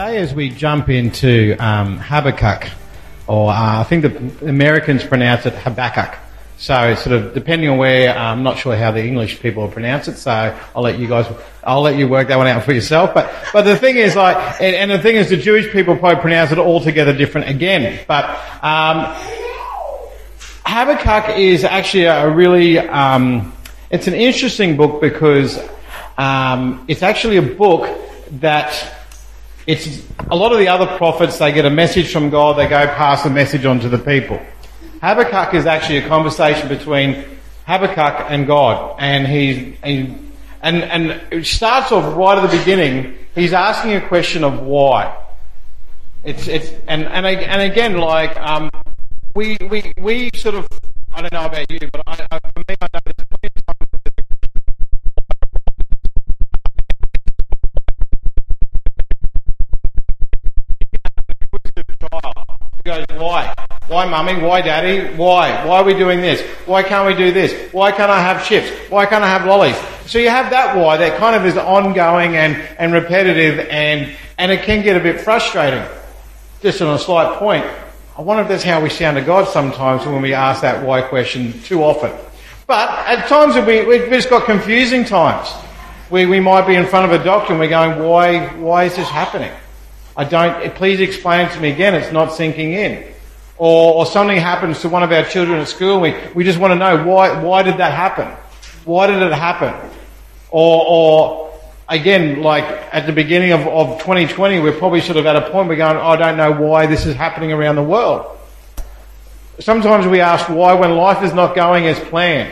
today, as we jump into um, Habakkuk, or uh, I think the Americans pronounce it Habakkuk. So sort of depending on where, I'm not sure how the English people pronounce it. So I'll let you guys, I'll let you work that one out for yourself. But but the thing is, like, and, and the thing is, the Jewish people probably pronounce it altogether different again. But um, Habakkuk is actually a really, um, it's an interesting book because um, it's actually a book that it's a lot of the other prophets. They get a message from God, they go pass the message on to the people. Habakkuk is actually a conversation between Habakkuk and God, and he, and and it starts off right at the beginning. He's asking a question of why. It's it's and and and again like um, we we we sort of I don't know about you, but I, I, for me I why? Mummy? Why, daddy? Why? Why are we doing this? Why can't we do this? Why can't I have chips? Why can't I have lollies? So you have that why that kind of is ongoing and, and repetitive and, and it can get a bit frustrating. Just on a slight point, I wonder if that's how we sound to God sometimes when we ask that why question too often. But at times we, we've just got confusing times. We, we might be in front of a doctor and we're going, why, why is this happening? I don't, please explain it to me again. It's not sinking in. Or, or something happens to one of our children at school. We, we just want to know why, why did that happen? Why did it happen? Or, or again, like at the beginning of, of 2020, we're probably sort of at a point we're going, I don't know why this is happening around the world. Sometimes we ask why when life is not going as planned.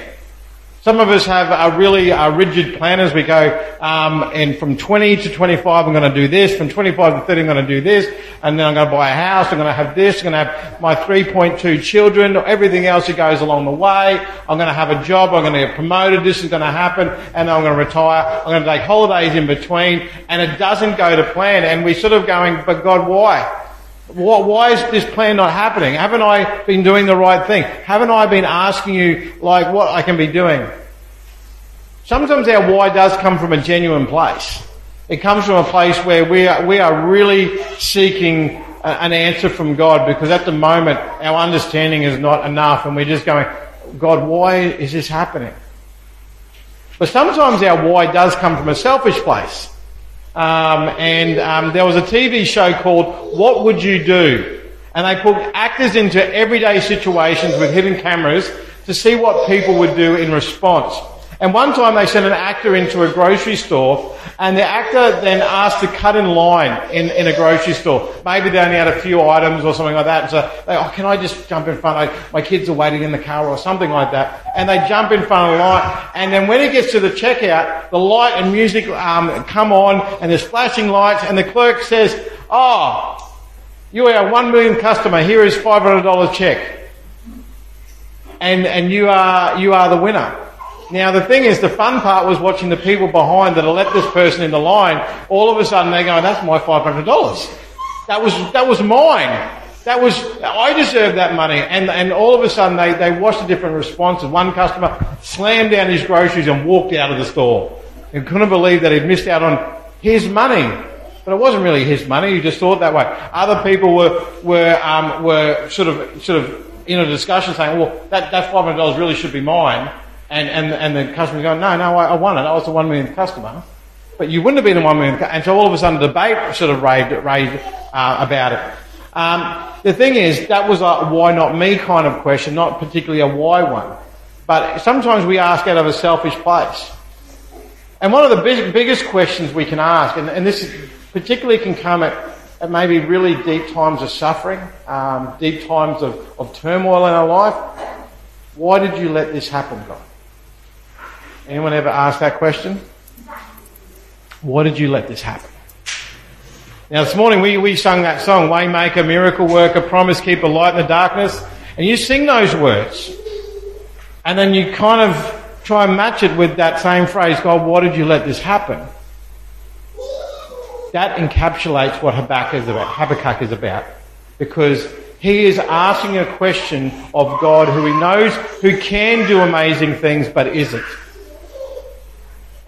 Some of us have a really uh, rigid plan as we go, um, and from 20 to 25 I'm going to do this, from 25 to 30 I'm going to do this, and then I'm going to buy a house, I'm going to have this, I'm going to have my 3.2 children, everything else that goes along the way, I'm going to have a job, I'm going to get promoted, this is going to happen, and I'm going to retire, I'm going to take holidays in between, and it doesn't go to plan, and we're sort of going, but God, why? Why is this plan not happening? Haven't I been doing the right thing? Haven't I been asking you, like, what I can be doing? Sometimes our why does come from a genuine place. It comes from a place where we are, we are really seeking an answer from God because at the moment our understanding is not enough and we're just going, God, why is this happening? But sometimes our why does come from a selfish place. Um, and um, there was a TV show called What Would You Do? And they put actors into everyday situations with hidden cameras to see what people would do in response. And one time they sent an actor into a grocery store and the actor then asked to cut in line in, in a grocery store. Maybe they only had a few items or something like that. And so they, oh, can I just jump in front? I, my kids are waiting in the car or something like that. And they jump in front of the line. And then when it gets to the checkout, the light and music um, come on and there's flashing lights and the clerk says, oh, you are a one million customer. Here is $500 check. And, and you are, you are the winner. Now the thing is, the fun part was watching the people behind that had let this person in the line. All of a sudden they're going, that's my $500. That was, that was mine. That was, I deserve that money. And, and all of a sudden they, they watched a different response. One customer slammed down his groceries and walked out of the store. And couldn't believe that he'd missed out on his money. But it wasn't really his money. He just thought that way. Other people were, were, um, were sort of, sort of in a discussion saying, well, that, that $500 really should be mine. And, and, and the customer going, no, no, I, I won it. I was the one millionth customer. But you wouldn't have been the one millionth. And so all of a sudden, the debate sort of raved, raved uh, about it. Um, the thing is, that was a why not me kind of question, not particularly a why one. But sometimes we ask out of a selfish place. And one of the big, biggest questions we can ask, and, and this particularly can come at, at, maybe really deep times of suffering, um, deep times of, of turmoil in our life, why did you let this happen, God? Anyone ever ask that question? Why did you let this happen? Now this morning we, we sung that song, Waymaker, Miracle Worker, Promise Keeper, Light in the Darkness. And you sing those words. And then you kind of try and match it with that same phrase, God, why did you let this happen? That encapsulates what Habakkuk is about. Habakkuk is about. Because he is asking a question of God who he knows who can do amazing things but isn't.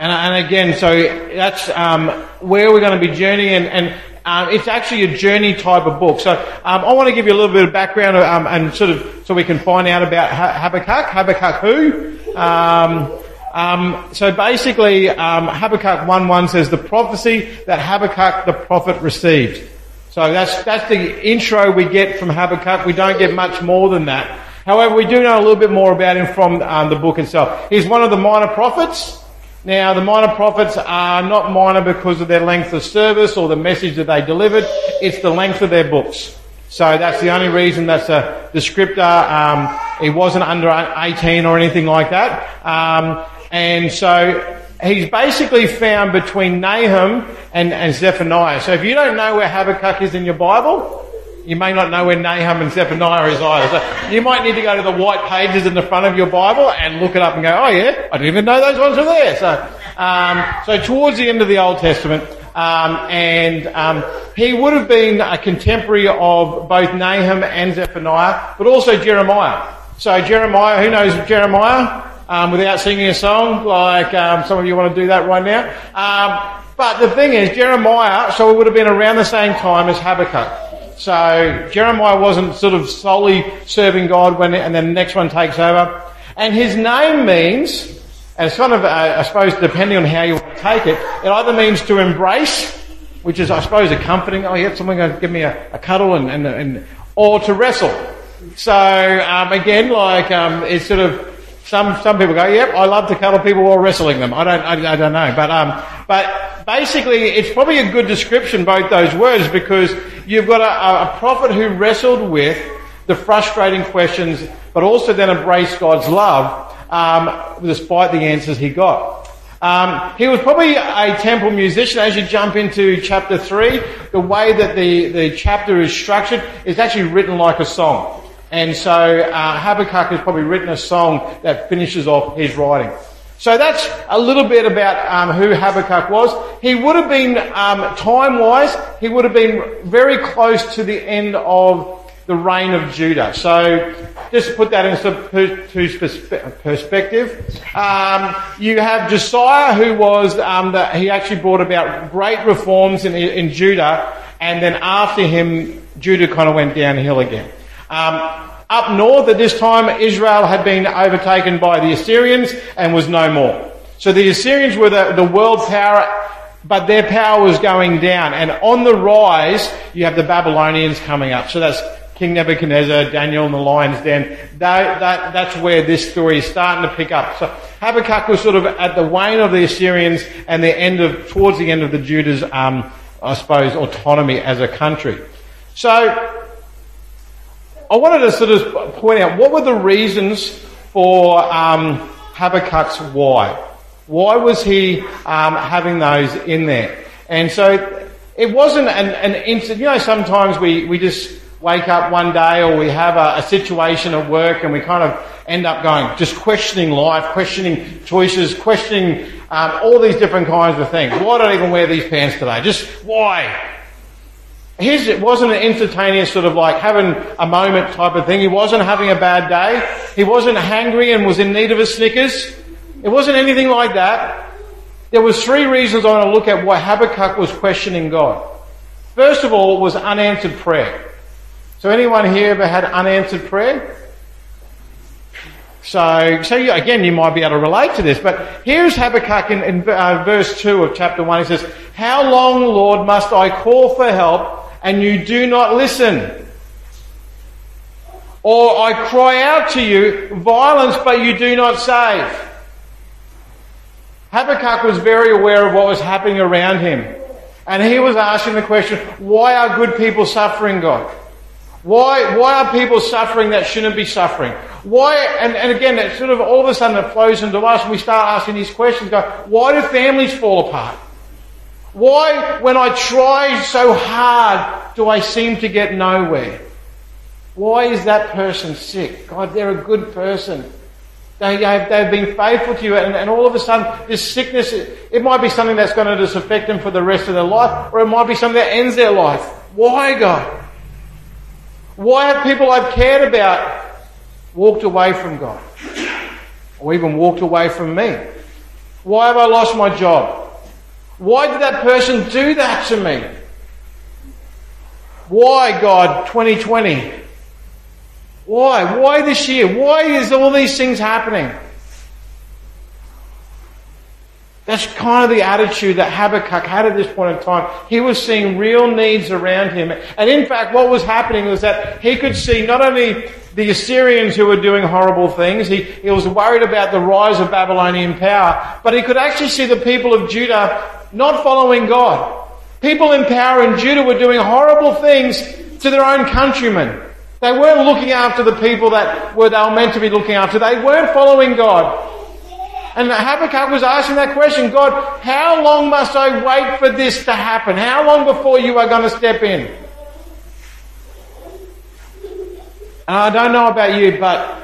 And, and again, so that's um, where we're going to be journeying. And, and um, it's actually a journey type of book. So um, I want to give you a little bit of background um, and sort of so we can find out about Habakkuk. Habakkuk who? Um, um, so basically, Habakkuk 1.1 says the prophecy that Habakkuk the prophet received. So that's, that's the intro we get from Habakkuk. We don't get much more than that. However, we do know a little bit more about him from um, the book itself. He's one of the minor prophets. Now, the minor prophets are not minor because of their length of service or the message that they delivered. It's the length of their books. So that's the only reason that's a descriptor. Um, he wasn't under 18 or anything like that. Um, and so he's basically found between Nahum and, and Zephaniah. So if you don't know where Habakkuk is in your Bible, you may not know where Nahum and Zephaniah is either. So you might need to go to the white pages in the front of your Bible and look it up and go, oh yeah, I didn't even know those ones were there. So, um, so towards the end of the Old Testament, um, and um, he would have been a contemporary of both Nahum and Zephaniah, but also Jeremiah. So Jeremiah, who knows Jeremiah? Um, without singing a song, like um, some of you want to do that right now. Um, but the thing is, Jeremiah, so it would have been around the same time as Habakkuk. So Jeremiah wasn't sort of solely serving God when, and then the next one takes over. And his name means, and it's kind of, uh, I suppose, depending on how you take it, it either means to embrace, which is, I suppose, a comforting, oh yeah, someone going to give me a, a cuddle and, and, and, or to wrestle. So, um, again, like, um, it's sort of, some, some people go, yep, I love to cuddle people while wrestling them. I don't, I, I don't know. But, um, but basically, it's probably a good description, both those words, because you've got a, a prophet who wrestled with the frustrating questions, but also then embraced God's love, um, despite the answers he got. Um, he was probably a temple musician. As you jump into chapter three, the way that the, the chapter is structured is actually written like a song. And so uh, Habakkuk has probably written a song that finishes off his writing. So that's a little bit about um, who Habakkuk was. He would have been, um, time-wise, he would have been very close to the end of the reign of Judah. So just put that into perspective, um, you have Josiah, who was um, he actually brought about great reforms in, in Judah, and then after him, Judah kind of went downhill again. Um, up north at this time, Israel had been overtaken by the Assyrians and was no more. So the Assyrians were the, the world power, but their power was going down. And on the rise, you have the Babylonians coming up. So that's King Nebuchadnezzar, Daniel and the lion's den. That, that, that's where this story is starting to pick up. So Habakkuk was sort of at the wane of the Assyrians and the end of, towards the end of the Judah's, um, I suppose, autonomy as a country. So I wanted to sort of point out what were the reasons for um, Habakkuk's why. Why was he um, having those in there? And so it wasn't an, an instant. You know, sometimes we, we just wake up one day or we have a, a situation at work and we kind of end up going, just questioning life, questioning choices, questioning um, all these different kinds of things. Why don't I even wear these pants today? Just why? His it wasn't an instantaneous sort of like having a moment type of thing. He wasn't having a bad day. He wasn't hungry and was in need of a Snickers. It wasn't anything like that. There was three reasons I want to look at why Habakkuk was questioning God. First of all, was unanswered prayer. So anyone here ever had unanswered prayer? So, so you, again, you might be able to relate to this, but here's Habakkuk in, in uh, verse 2 of chapter 1. He says, How long, Lord, must I call for help and you do not listen. Or I cry out to you, violence, but you do not save. Habakkuk was very aware of what was happening around him. And he was asking the question, why are good people suffering, God? Why, why are people suffering that shouldn't be suffering? Why, and, and again, it sort of all of a sudden it flows into us and we start asking these questions, go, why do families fall apart? Why, when I try so hard, do I seem to get nowhere? Why is that person sick? God, they're a good person. They, have, they've been faithful to you, and, and, all of a sudden, this sickness, it, it might be something that's going to just affect them for the rest of their life, or it might be something that ends their life. Why, God? Why have people I've cared about walked away from God? Or even walked away from me? Why have I lost my job? Why did that person do that to me? Why, God, 2020? Why? Why this year? Why is all these things happening? That's kind of the attitude that Habakkuk had at this point in time. He was seeing real needs around him. And in fact, what was happening was that he could see not only the Assyrians who were doing horrible things, he, he was worried about the rise of Babylonian power, but he could actually see the people of Judah not following God. People in power in Judah were doing horrible things to their own countrymen. They weren't looking after the people that were, they were meant to be looking after. They weren't following God. And Habakkuk was asking that question, God, how long must I wait for this to happen? How long before you are going to step in? And I don't know about you, but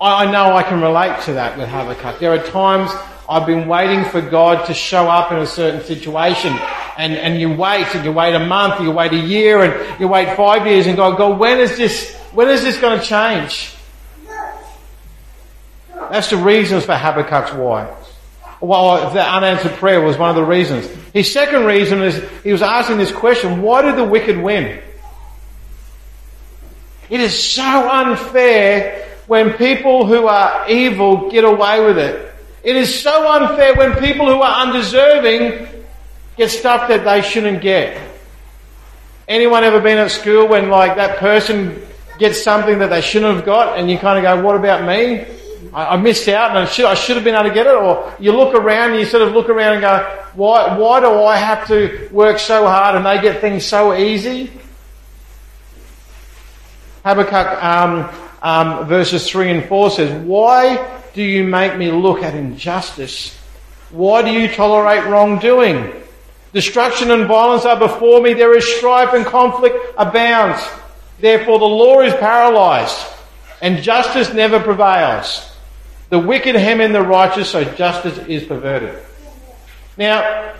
I know I can relate to that with Habakkuk. There are times I've been waiting for God to show up in a certain situation. And, and you wait, and you wait a month, you wait a year, and you wait five years, and God, God, when is this, when is this going to change? That's the reasons for Habakkuk's why. Well, the unanswered prayer was one of the reasons. His second reason is he was asking this question, why did the wicked win? It is so unfair when people who are evil get away with it. It is so unfair when people who are undeserving get stuff that they shouldn't get. Anyone ever been at school when like that person gets something that they shouldn't have got and you kind of go, what about me? I, I missed out and I should, I should have been able to get it. Or you look around and you sort of look around and go, why, why do I have to work so hard and they get things so easy? Habakkuk um, um, verses 3 and 4 says, Why do you make me look at injustice? Why do you tolerate wrongdoing? Destruction and violence are before me. There is strife and conflict abounds. Therefore the law is paralyzed and justice never prevails. The wicked hem in the righteous, so justice is perverted. Now,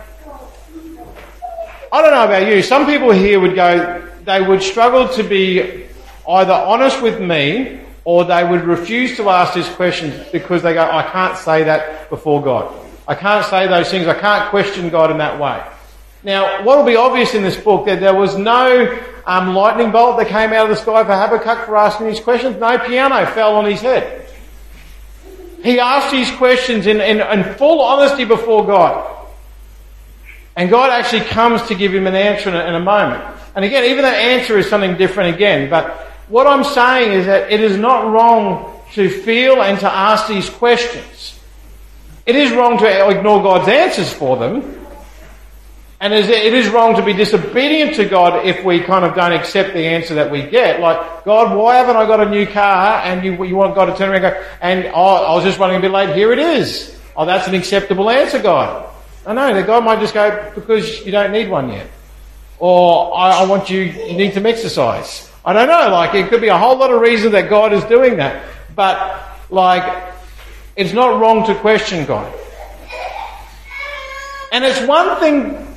I don't know about you. Some people here would go, they would struggle to be either honest with me or they would refuse to ask this question because they go, I can't say that before God. I can't say those things. I can't question God in that way. Now, what will be obvious in this book that there was no um, lightning bolt that came out of the sky for Habakkuk for asking these questions. No piano fell on his head. He asked these questions in, in, in full honesty before God. And God actually comes to give him an answer in a, in a moment. And again, even that answer is something different again. But what I'm saying is that it is not wrong to feel and to ask these questions. It is wrong to ignore God's answers for them. And it is wrong to be disobedient to God if we kind of don't accept the answer that we get. Like, God, why haven't I got a new car? And you, you want God to turn around and go, and oh, I was just running a bit late. Here it is. Oh, that's an acceptable answer, God. I know that God might just go, because you don't need one yet. Or I, I want you, you need some exercise. I don't know. Like, it could be a whole lot of reasons that God is doing that. But, like, it's not wrong to question God. And it's one thing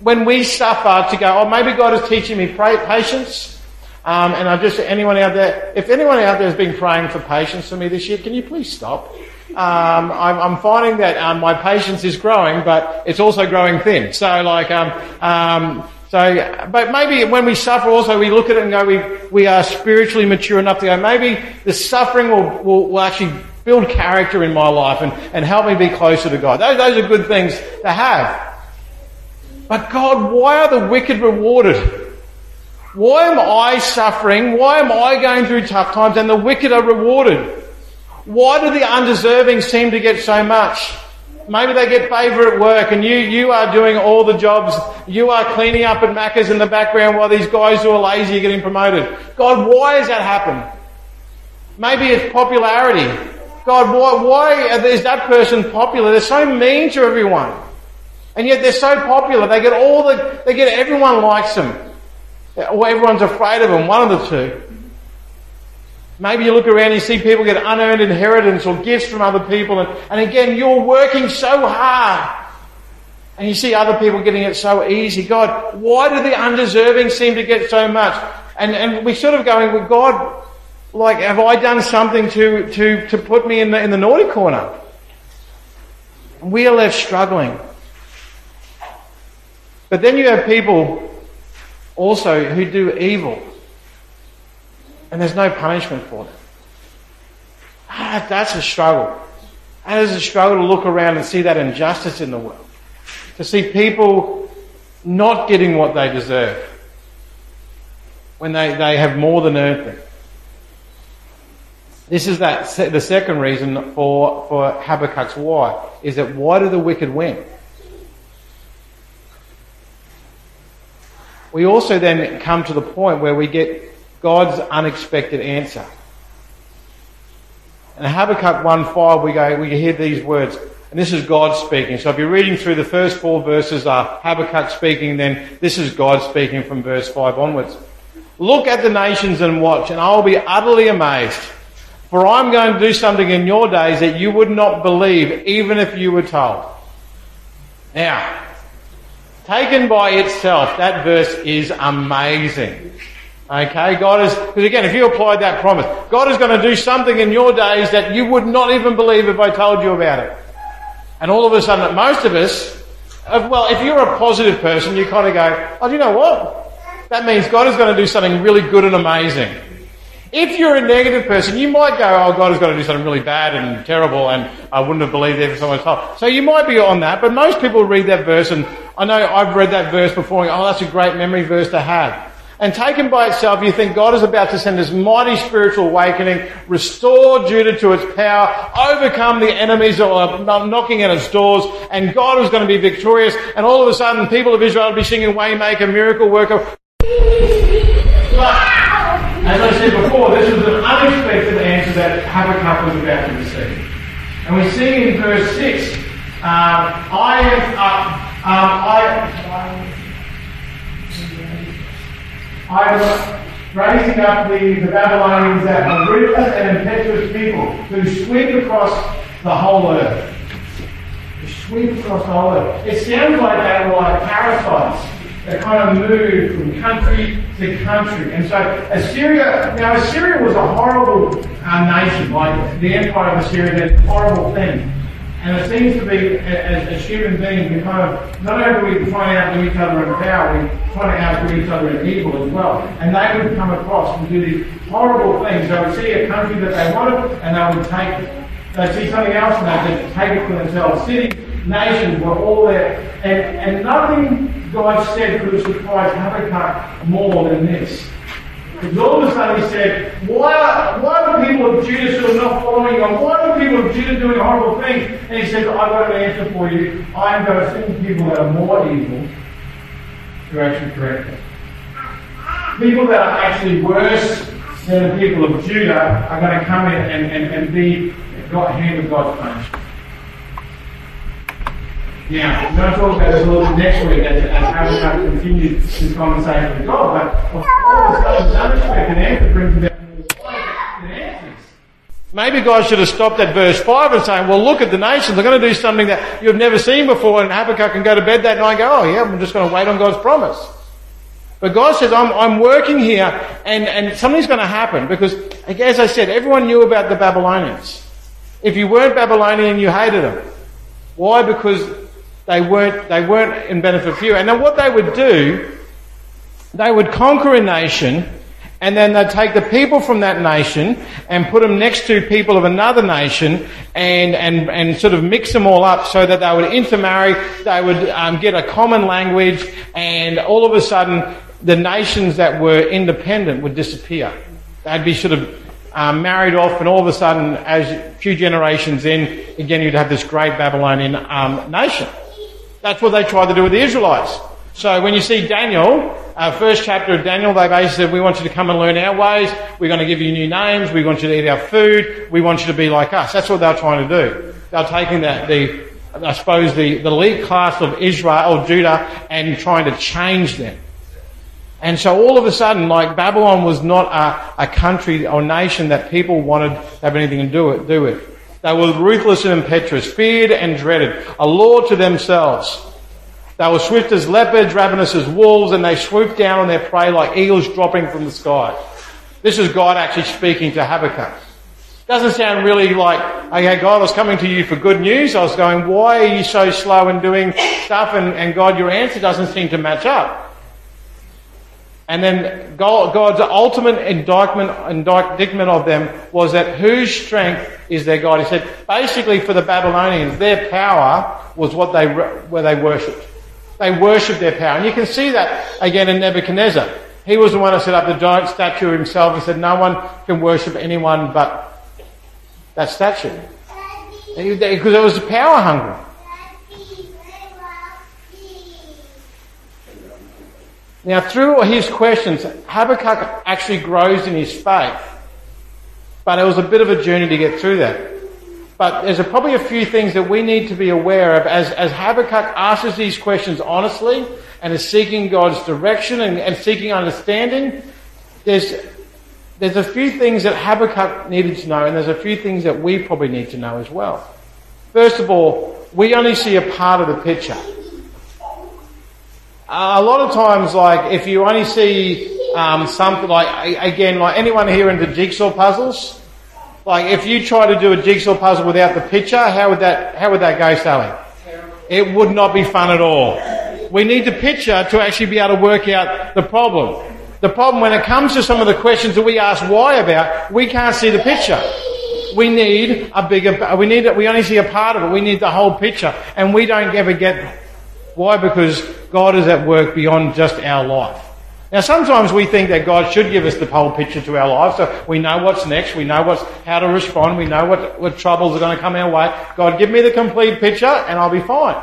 when we suffer to go, oh, maybe God is teaching me patience. Um, and I just, anyone out there, if anyone out there has been praying for patience for me this year, can you please stop? Um, I'm, I'm, finding that um, my patience is growing, but it's also growing thin. So, like, um, um, so, but maybe when we suffer, also we look at it and go, we we are spiritually mature enough to go. Maybe the suffering will will, will actually build character in my life and, and help me be closer to God. Those, those are good things to have. But God, why are the wicked rewarded? Why am I suffering? Why am I going through tough times and the wicked are rewarded? Why do the undeserving seem to get so much? Maybe they get favour at work and you, you are doing all the jobs. You are cleaning up at Macca's in the background while these guys who are lazy are getting promoted. God, why has that happened? Maybe it's popularity. God, why, why is that person popular? They're so mean to everyone. And yet they're so popular. They get all the, they get everyone likes them. Or everyone's afraid of them. One of the two. Maybe you look around and you see people get unearned inheritance or gifts from other people. And, and again, you're working so hard. And you see other people getting it so easy. God, why do the undeserving seem to get so much? And, and we sort of going, well, God, like, have I done something to, to, to put me in the, in the naughty corner? We are left struggling. But then you have people also who do evil. And there's no punishment for them. Ah, that's a struggle. And it's a struggle to look around and see that injustice in the world. To see people not getting what they deserve when they, they have more than earned it. This is that the second reason for, for Habakkuk's why, is that why do the wicked win? We also then come to the point where we get God's unexpected answer. In Habakkuk 1.5 we go, we hear these words, and this is God speaking. So if you're reading through the first four verses are Habakkuk speaking, then this is God speaking from verse 5 onwards. Look at the nations and watch, and I'll be utterly amazed. For I'm going to do something in your days that you would not believe, even if you were told. Now, taken by itself, that verse is amazing. Okay, God is, because again, if you applied that promise, God is going to do something in your days that you would not even believe if I told you about it. And all of a sudden, most of us, uh, well, if you're a positive person, you kind of go, oh, do you know what? That means God is going to do something really good and amazing. If you're a negative person, you might go, oh, God has got to do something really bad and terrible, and I wouldn't have believed it if someone told. So you might be on that, but most people read that verse, and I know I've read that verse before, and oh, that's a great memory verse to have. And taken by itself, you think God is about to send this mighty spiritual awakening, restore Judah to its power, overcome the enemies that are knocking at its doors, and God is going to be victorious, and all of a sudden people of Israel will be singing Waymaker, Miracle Worker. As I said before, this was an unexpected answer that Habakkuk was about to receive. And we see in verse 6, um, I am, uh, um, I, I'm raising up the, the Babylonians that ruthless and impetuous people who sweep across the whole earth. Who sweep across the whole earth. It sounds like they were like parasites that kind of moved from country to country. And so Assyria, now Assyria was a horrible uh, nation, like the empire of Assyria did horrible things. And it seems to be, as, as human beings, we kind of, not only do we try to outdo each other in power, we try to outdo each other in evil as well. And they would come across and do these horrible things. They would see a country that they wanted, and they would take it. They'd see something else, and they'd take it for themselves. Cities, nations were all there. And, and nothing God said surprised Habakkuk more than this. Because all of a sudden he said, why are, why the people of Judah still not following? Why are people of Judah doing horrible things? And he said, I've got an answer for you. I am going to send people that are more evil to actually correct it. People that are actually worse than the people of Judah are going to come in and, and, and be God, hand of God's punishment. Now, we're going to talk about this a little bit next week continues his conversation with God, but all of a sudden, this unexpected answer brings about. Maybe God should have stopped at verse 5 and saying, well, look at the nations. They're going to do something that you've never seen before. And Habakkuk can go to bed that night and go, oh, yeah, I'm just going to wait on God's promise. But God says, I'm, I'm working here and, and something's going to happen because, as I said, everyone knew about the Babylonians. If you weren't Babylonian, you hated them. Why? Because they weren't, they weren't in benefit for you. And then what they would do, they would conquer a nation and then they'd take the people from that nation and put them next to people of another nation and, and, and sort of mix them all up so that they would intermarry, they would um, get a common language, and all of a sudden the nations that were independent would disappear. They'd be sort of um, married off, and all of a sudden, as a few generations in, again, you'd have this great Babylonian um, nation. That's what they tried to do with the Israelites. So when you see Daniel, uh, first chapter of Daniel, they basically said, we want you to come and learn our ways. We're going to give you new names. We want you to eat our food. We want you to be like us. That's what they're trying to do. They're taking the, the I suppose, the, the elite class of Israel, or Judah, and trying to change them. And so all of a sudden, like Babylon was not a, a country or nation that people wanted to have anything to do with. Do with. They were ruthless and impetuous, feared and dreaded, a law to themselves. They were swift as leopards, ravenous as wolves, and they swooped down on their prey like eagles dropping from the sky. This is God actually speaking to Habakkuk. Doesn't sound really like, okay, God, I was coming to you for good news. I was going, why are you so slow in doing stuff? And, and God, your answer doesn't seem to match up. And then God's ultimate indictment, indictment of them was that whose strength is their God? He said, basically for the Babylonians, their power was what they, where they worshipped. They worshipped their power. And you can see that again in Nebuchadnezzar. He was the one who set up the giant statue himself and said, no one can worship anyone but that statue. Because it was a power hungry. Now, through his questions, Habakkuk actually grows in his faith. But it was a bit of a journey to get through that. But there's a, probably a few things that we need to be aware of as, as Habakkuk asks these questions honestly and is seeking God's direction and, and seeking understanding. There's, there's a few things that Habakkuk needed to know, and there's a few things that we probably need to know as well. First of all, we only see a part of the picture. A lot of times, like, if you only see um, something, like, again, like anyone here into jigsaw puzzles, like, if you try to do a jigsaw puzzle without the picture, how would that, how would that go, Sally? It would not be fun at all. We need the picture to actually be able to work out the problem. The problem when it comes to some of the questions that we ask why about, we can't see the picture. We need a bigger, we need, we only see a part of it. We need the whole picture. And we don't ever get, why? Because God is at work beyond just our life. Now, sometimes we think that God should give us the whole picture to our life, so we know what's next, we know what's, how to respond, we know what, what troubles are going to come our way. God, give me the complete picture and I'll be fine.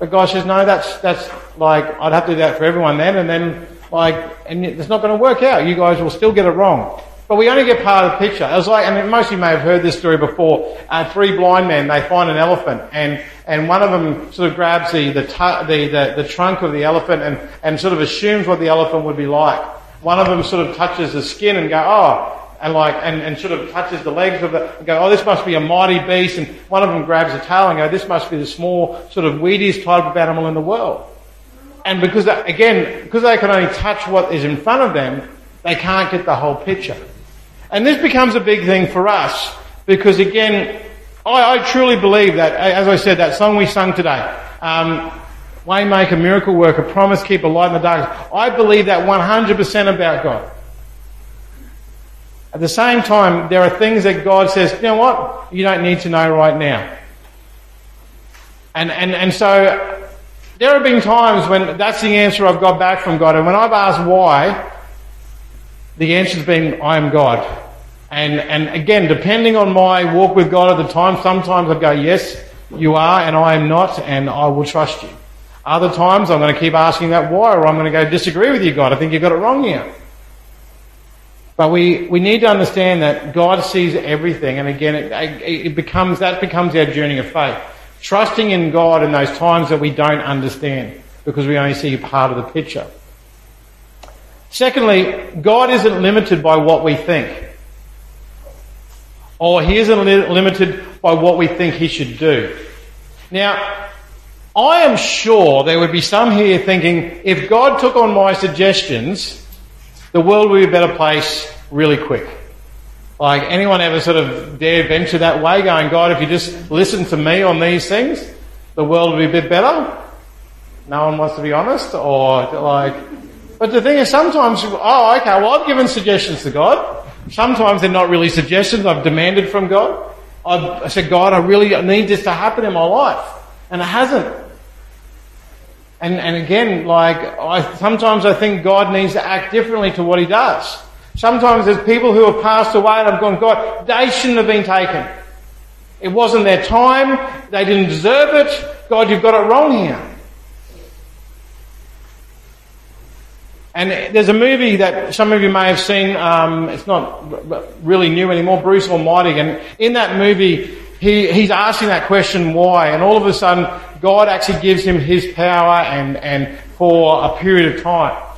But God says, no, that's, that's like, I'd have to do that for everyone then, and then, like, and it's not going to work out. You guys will still get it wrong. But we only get part of the picture. It was like, I mean, most of you may have heard this story before. Uh, three blind men, they find an elephant, and, and one of them sort of grabs the, the, the, the, the trunk of the elephant and, and sort of assumes what the elephant would be like. One of them sort of touches the skin and go, oh, and like, and, and sort of touches the legs of the, and go, oh, this must be a mighty beast. And one of them grabs the tail and go, this must be the small, sort of weediest type of animal in the world. And because, they, again, because they can only touch what is in front of them, they can't get the whole picture. And this becomes a big thing for us because again, I, I truly believe that, as I said, that song we sung today, um, Waymaker, Miracle Worker, Promise Keeper, Light in the Darkness, I believe that 100% about God. At the same time, there are things that God says, you know what? You don't need to know right now. And, and, and so, there have been times when that's the answer I've got back from God, and when I've asked why, the answer's been, I am God. And, and again, depending on my walk with God at the time, sometimes I'd go, yes, you are, and I am not, and I will trust you. Other times I'm going to keep asking that why, or I'm going to go disagree with you, God. I think you got it wrong here. But we, we need to understand that God sees everything, and again, it, it becomes, that becomes our journey of faith. Trusting in God in those times that we don't understand, because we only see part of the picture. Secondly, God isn't limited by what we think or he isn't limited by what we think he should do. Now, I am sure there would be some here thinking, if God took on my suggestions, the world would be a better place really quick. Like anyone ever sort of dare venture that way, going, God, if you just listen to me on these things, the world would be a bit better? No one wants to be honest, or like, but the thing is sometimes, oh, okay, well I've given suggestions to God. Sometimes they're not really suggestions I've demanded from God. I've, I said, God, I really need this to happen in my life. And it hasn't. And, and again, like, I, sometimes I think God needs to act differently to what He does. Sometimes there's people who have passed away and I've gone, God, they shouldn't have been taken. It wasn't their time. They didn't deserve it. God, you've got it wrong here. And there's a movie that some of you may have seen. Um, it's not really new anymore. Bruce Almighty, and in that movie, he, he's asking that question why, and all of a sudden, God actually gives him His power and and for a period of time.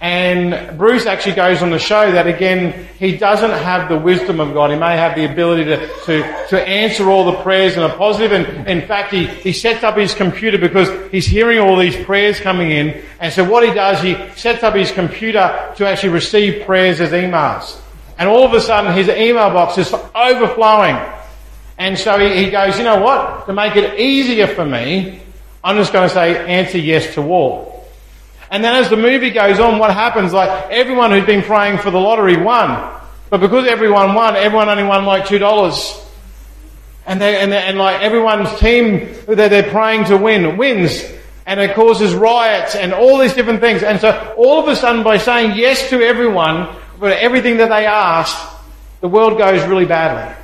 And Bruce actually goes on to show that again, he doesn't have the wisdom of God. He may have the ability to, to, to answer all the prayers in a positive. And in fact, he, he sets up his computer because he's hearing all these prayers coming in. And so what he does, he sets up his computer to actually receive prayers as emails. And all of a sudden his email box is overflowing. And so he, he goes, you know what? To make it easier for me, I'm just going to say answer yes to all. And then as the movie goes on, what happens? Like everyone who's been praying for the lottery won. But because everyone won, everyone only won like two dollars. And they, and, they, and like everyone's team that they're praying to win wins. And it causes riots and all these different things. And so all of a sudden by saying yes to everyone, for everything that they asked, the world goes really badly.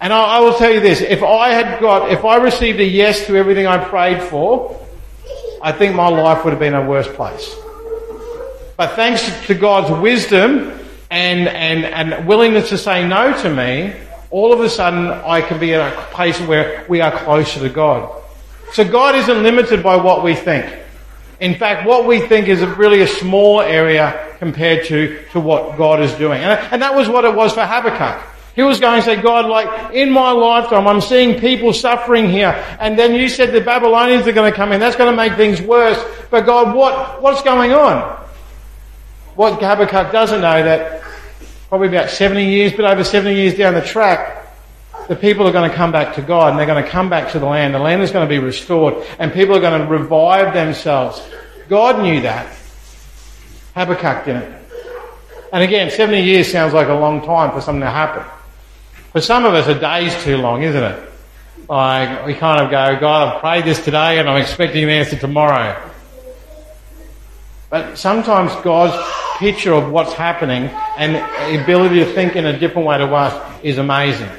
And I, I will tell you this, if I had got, if I received a yes to everything I prayed for, I think my life would have been a worse place. But thanks to God's wisdom and, and, and willingness to say no to me, all of a sudden I can be in a place where we are closer to God. So God isn't limited by what we think. In fact, what we think is really a small area compared to, to what God is doing. And, and that was what it was for Habakkuk. He was going to say, God, like, in my lifetime, I'm seeing people suffering here. And then you said the Babylonians are going to come in. That's going to make things worse. But God, what, what's going on? What Habakkuk doesn't know that probably about 70 years, but over 70 years down the track, the people are going to come back to God and they're going to come back to the land. The land is going to be restored and people are going to revive themselves. God knew that. Habakkuk didn't. And again, 70 years sounds like a long time for something to happen. For some of us, a day's too long, isn't it? Like, we kind of go, God, I've prayed this today and I'm expecting an answer tomorrow. But sometimes God's picture of what's happening and the ability to think in a different way to us is amazing.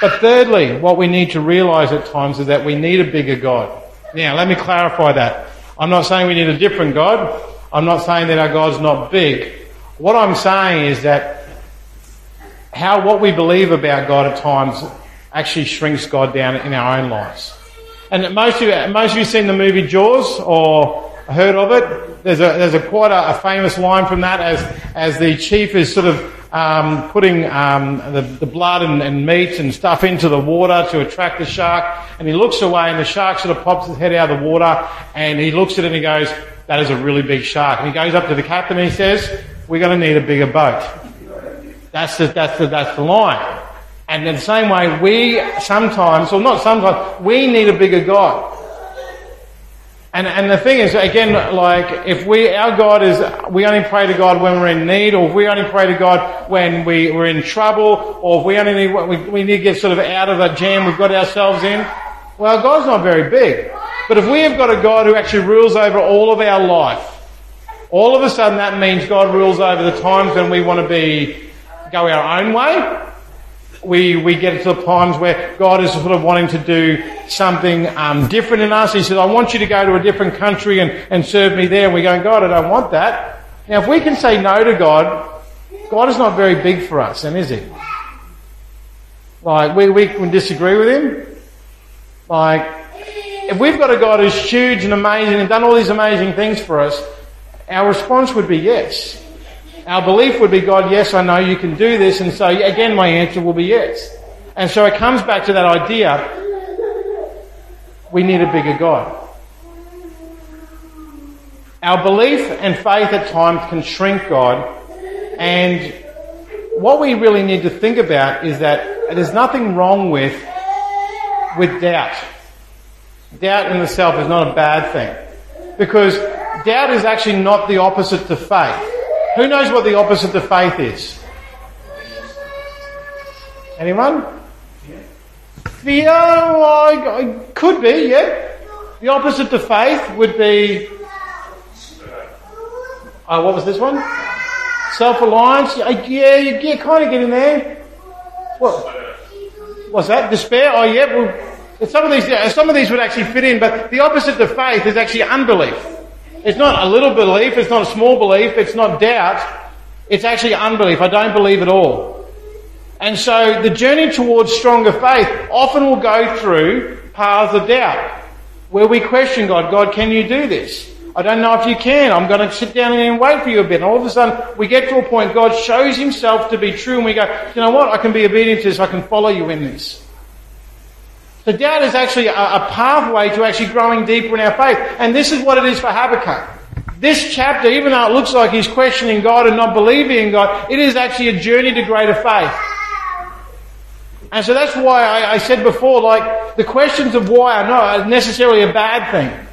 But thirdly, what we need to realize at times is that we need a bigger God. Now, let me clarify that. I'm not saying we need a different God. I'm not saying that our God's not big. What I'm saying is that how what we believe about God at times actually shrinks God down in our own lives. And most of you, most of you seen the movie Jaws or heard of it? There's a there's a quite a, a famous line from that as as the chief is sort of um, putting um, the, the blood and, and meat and stuff into the water to attract the shark, and he looks away, and the shark sort of pops his head out of the water, and he looks at it and he goes, "That is a really big shark." And he goes up to the captain and he says, "We're going to need a bigger boat." That's the, that's the, that's the line. And in the same way, we sometimes, or not sometimes, we need a bigger God. And, and the thing is, again, like, if we, our God is, we only pray to God when we're in need, or if we only pray to God when we, we're in trouble, or if we only need, we, we need to get sort of out of a jam we've got ourselves in, well, God's not very big. But if we have got a God who actually rules over all of our life, all of a sudden that means God rules over the times when we want to be go our own way. We, we get to the times where God is sort of wanting to do something um, different in us. He says, I want you to go to a different country and, and serve me there. And we go, God, I don't want that. Now, if we can say no to God, God is not very big for us, and is he? Like, we, we can disagree with him. Like, if we've got a God who's huge and amazing and done all these amazing things for us, our response would be yes. Our belief would be, God, yes, I know you can do this. And so again, my answer will be yes. And so it comes back to that idea. We need a bigger God. Our belief and faith at times can shrink God. And what we really need to think about is that there's nothing wrong with, with doubt. Doubt in itself is not a bad thing. Because doubt is actually not the opposite to faith. Who knows what the opposite to faith is? Anyone? Fear? Well, oh, could be, yeah. The opposite to faith would be. Oh, what was this one? Self-reliance. Yeah, you, you kind of get in there. What? What's that? Despair? Oh, yeah. Well, some of these, some of these would actually fit in, but the opposite to faith is actually unbelief. It's not a little belief, it's not a small belief, it's not doubt. It's actually unbelief. I don't believe at all. And so the journey towards stronger faith often will go through paths of doubt where we question God, God, can you do this? I don't know if you can. I'm going to sit down and wait for you a bit. And all of a sudden, we get to a point, God shows himself to be true, and we go, you know what? I can be obedient to this. I can follow you in this. So doubt is actually a, a pathway to actually growing deeper in our faith. And this is what it is for Habakkuk. This chapter, even though it looks like he's questioning God and not believing in God, it is actually a journey to greater faith. And so that's why I, I said before, like, the questions of why are not necessarily a bad thing.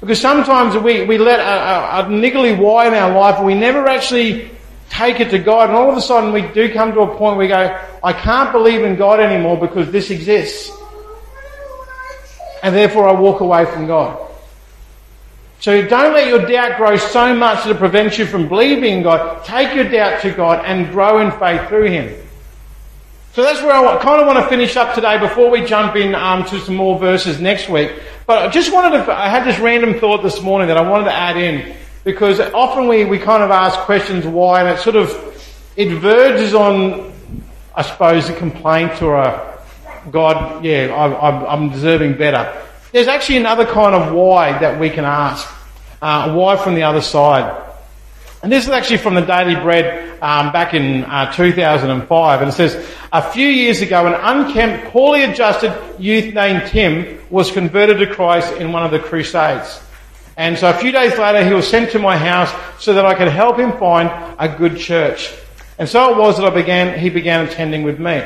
Because sometimes we, we let a, a, a niggly why in our life and we never actually take it to God and all of a sudden we do come to a point where we go, I can't believe in God anymore because this exists. And therefore I walk away from God. So don't let your doubt grow so much that it prevents you from believing in God. Take your doubt to God and grow in faith through Him. So that's where I kind of want to finish up today before we jump in um, to some more verses next week. But I just wanted to, I had this random thought this morning that I wanted to add in because often we, we kind of ask questions why and it sort of, it verges on, I suppose, a complaint or a, God, yeah, I, I'm deserving better. There's actually another kind of why that we can ask. Uh, why from the other side. And this is actually from the Daily Bread um, back in uh, 2005. And it says, a few years ago, an unkempt, poorly adjusted youth named Tim was converted to Christ in one of the crusades. And so a few days later, he was sent to my house so that I could help him find a good church. And so it was that I began, he began attending with me.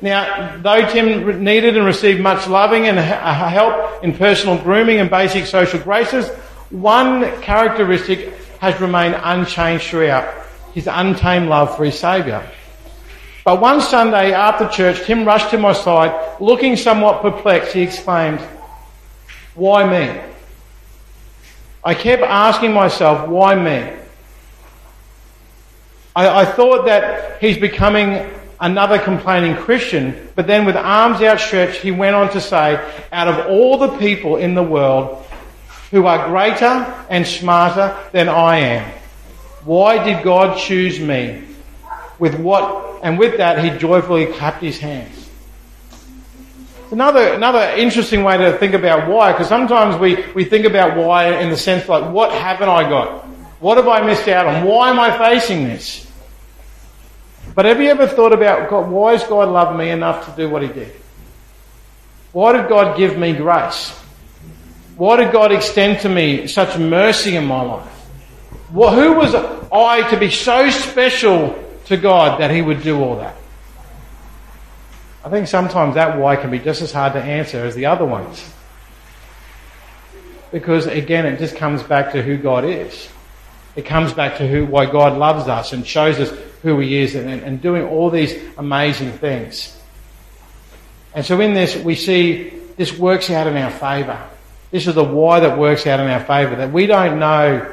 Now, though Tim needed and received much loving and uh, help in personal grooming and basic social graces, one characteristic has remained unchanged throughout his untamed love for his Saviour. But one Sunday after church, Tim rushed to my side, looking somewhat perplexed. He exclaimed, Why me? I kept asking myself, Why me? I, I thought that he's becoming another complaining Christian, but then with arms outstretched, he went on to say, Out of all the people in the world, who are greater and smarter than I am. Why did God choose me? With what, and with that, he joyfully clapped his hands. Another, another interesting way to think about why, because sometimes we, we think about why in the sense like, what haven't I got? What have I missed out on? Why am I facing this? But have you ever thought about God, why has God loved me enough to do what he did? Why did God give me grace? Why did God extend to me such mercy in my life? Well, who was I to be so special to God that He would do all that? I think sometimes that why can be just as hard to answer as the other ones. Because again, it just comes back to who God is. It comes back to who, why God loves us and shows us who He is and, and doing all these amazing things. And so in this, we see this works out in our favour. This is the why that works out in our favour. That we don't know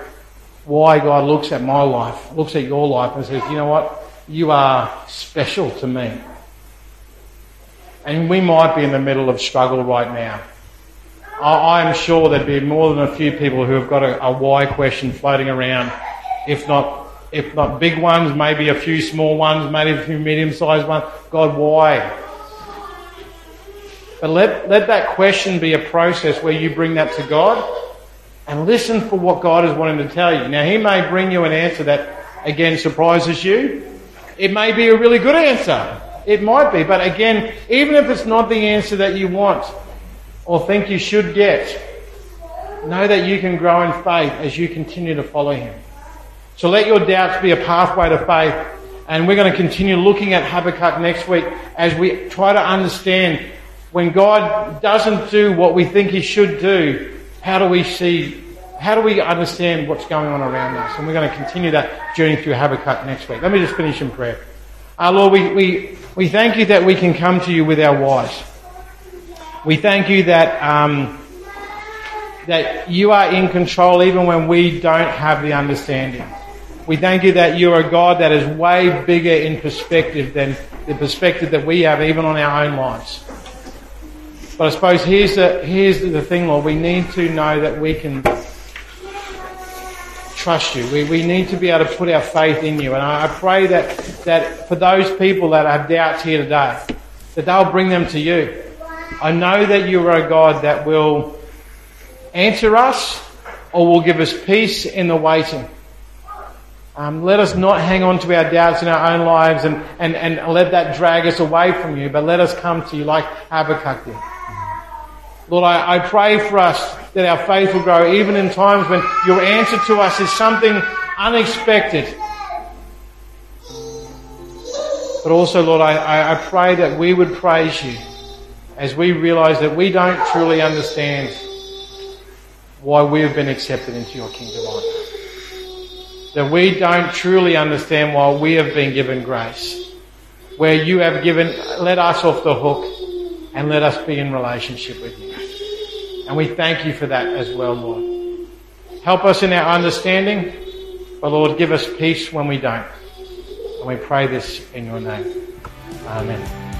why God looks at my life, looks at your life and says, you know what? You are special to me. And we might be in the middle of struggle right now. I, am sure there'd be more than a few people who have got a, a why question floating around, if not if not big ones, maybe a few small ones, maybe a few medium sized ones. God, why? But let, let that question be a process where you bring that to God and listen for what God is wanting to tell you. Now, He may bring you an answer that, again, surprises you. It may be a really good answer. It might be. But again, even if it's not the answer that you want or think you should get, know that you can grow in faith as you continue to follow Him. So let your doubts be a pathway to faith. And we're going to continue looking at Habakkuk next week as we try to understand when God doesn't do what we think He should do, how do we see, how do we understand what's going on around us? And we're going to continue that journey through Habakkuk next week. Let me just finish in prayer. Our Lord, we, we, we thank you that we can come to you with our whys. We thank you that, um, that you are in control even when we don't have the understanding. We thank you that you're a God that is way bigger in perspective than the perspective that we have even on our own lives. But I suppose here's the, here's the thing, Lord. We need to know that we can trust you. We, we need to be able to put our faith in you. And I, I pray that, that for those people that have doubts here today, that they'll bring them to you. I know that you are a God that will answer us or will give us peace in the waiting. Um, let us not hang on to our doubts in our own lives and, and, and let that drag us away from you, but let us come to you like Habakkuk did. Lord, I, I pray for us that our faith will grow even in times when your answer to us is something unexpected. But also, Lord, I, I pray that we would praise you as we realize that we don't truly understand why we have been accepted into your kingdom That we don't truly understand why we have been given grace. Where you have given, let us off the hook and let us be in relationship with you. And we thank you for that as well, Lord. Help us in our understanding, but Lord, give us peace when we don't. And we pray this in your name. Amen.